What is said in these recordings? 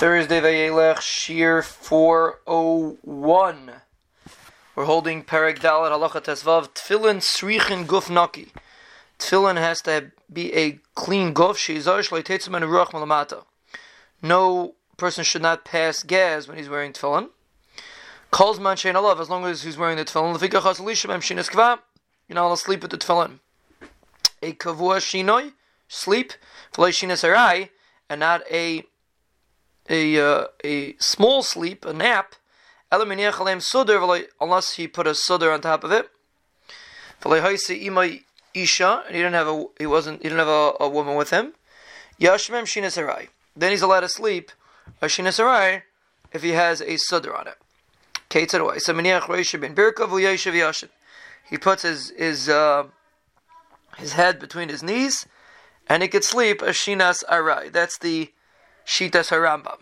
Thursday Vayelech Shir 401. We're holding Perek Dalet Halacha Tesvav Tfilin Srichin Guf Naki. Tfilin has to be a clean guf. Sheizar Shloi Tetzim and Ruach Malamata. No person should not pass gas when he's wearing tefillin. Calls man shein alav as long as he's wearing the tefillin. Lefika chas lishem em shinas kva. You're not allowed to sleep with the tefillin. A kavua shinoi sleep v'loy shinas arai and not a a uh, a small sleep, a nap, unless he put a sudder on top of it. And he didn't have a he wasn't he didn't have a, a woman with him. Yashmem. Then he's allowed to sleep if he has a sudder on it. He puts his his uh, his head between his knees, and he could sleep a shinas arai. That's the Shitas Harambam.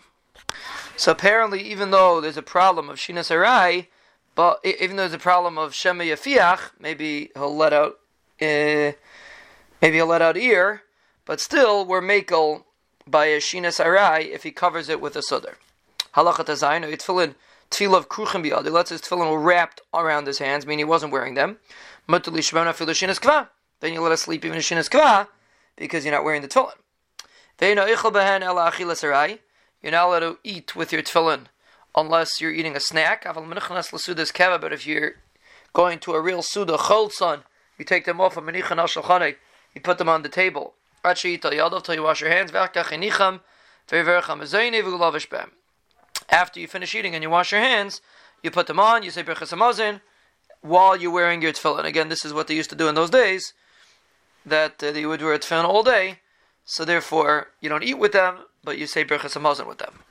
So apparently, even though there's a problem of Shinas Harai, but even though there's a problem of Shema Yafiach, maybe he'll let out, uh, maybe he'll let out ear, but still we're makel by a Shinas Harai if he covers it with a sudder. Halachat Azayin, or tefillin, tefillah of biyad. Let's his tefillin wrapped around his hands, meaning he wasn't wearing them. Mutali shemana filu shinas kva. Then you let us sleep even in shinas kva because you're not wearing the tefillin. You're not allowed to eat with your tefillin unless you're eating a snack. But if you're going to a real suda cholson, you take them off of you put them on the table. Till you wash your hands. After you finish eating and you wash your hands, you put them on, you say Hamazon, while you're wearing your tefillin. Again, this is what they used to do in those days, that uh, they would wear tefillin all day, so therefore, you don't eat with them, but you say Berchas Hamazon with them.